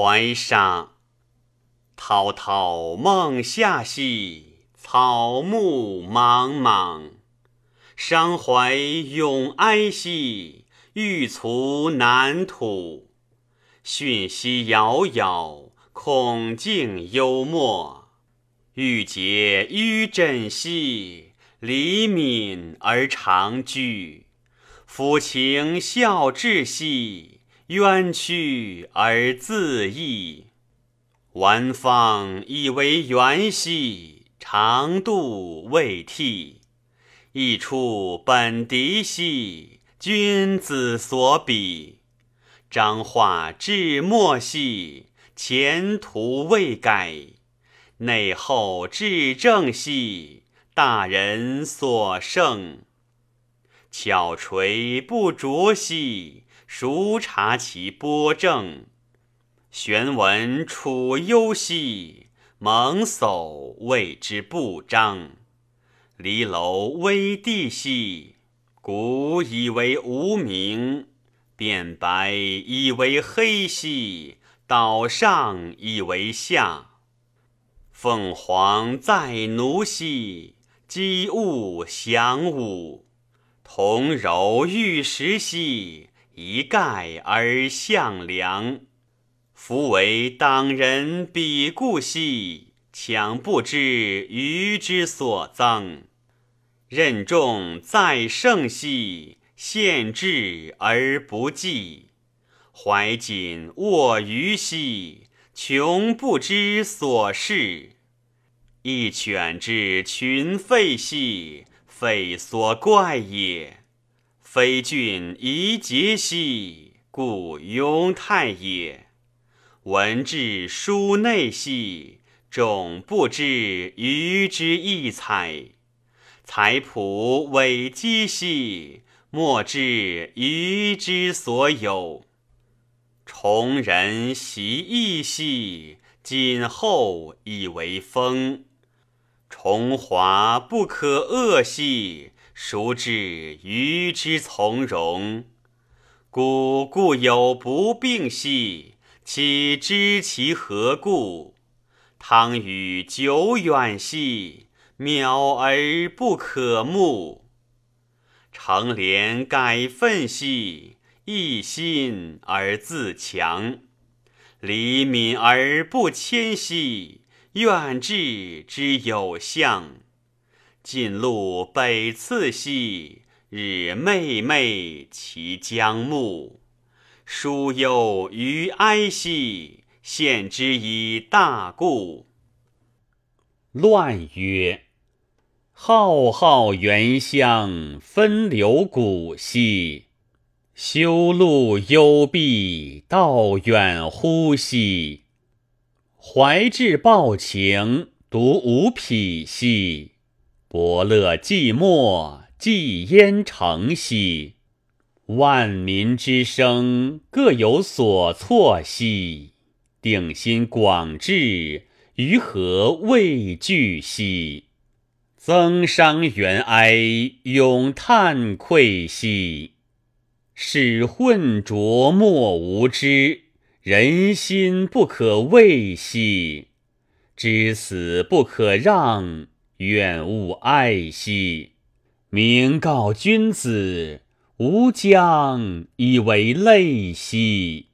怀沙。滔滔梦下兮，草木茫茫。伤怀永哀兮，欲卒南土。讯息遥遥，恐竟幽默。欲结于枕兮，离泯而长居。抚情笑志兮，冤屈而自缢。玩方以为元兮，长度未替。一出本敌兮，君子所比。彰化至末兮，前途未改。内后至正兮，大人所胜。巧锤不琢兮，孰察其波正？玄文处忧兮，蒙叟谓之不彰。离楼危地兮，古以为无名；变白以为黑兮，岛上以为下。凤凰在奴兮，鸡物翔舞；铜柔玉石兮，一盖而向凉。夫为党人比故兮，强不知余之所增。任重在盛兮，献智而不济；怀瑾握于兮，穷不知所事。一犬之群吠兮，吠所怪也；非俊宜节兮，故庸泰也。文治书内兮，众不知余之异采。才朴委积兮，莫知余之所有。崇仁习义兮，谨厚以为风。崇华不可遏兮，孰知鱼之从容？古故有不病兮，岂知其何故？汤与久远兮。渺而不可目，成廉改愤兮，一心而自强；礼敏而不谦兮，愿志之有象。晋路北次兮，日昧昧其将暮；疏忧于哀兮，献之以大故。乱曰。浩浩原乡，分流谷兮；修路幽闭，道远乎兮。怀志抱情，独无匹兮；伯乐寂寞，寂焉成兮。万民之生，各有所措兮；定心广志，于何畏惧兮？增伤元哀，永叹愧兮。使混浊莫无知，人心不可畏兮。知死不可让，远勿爱兮。明告君子，吾将以为泪兮。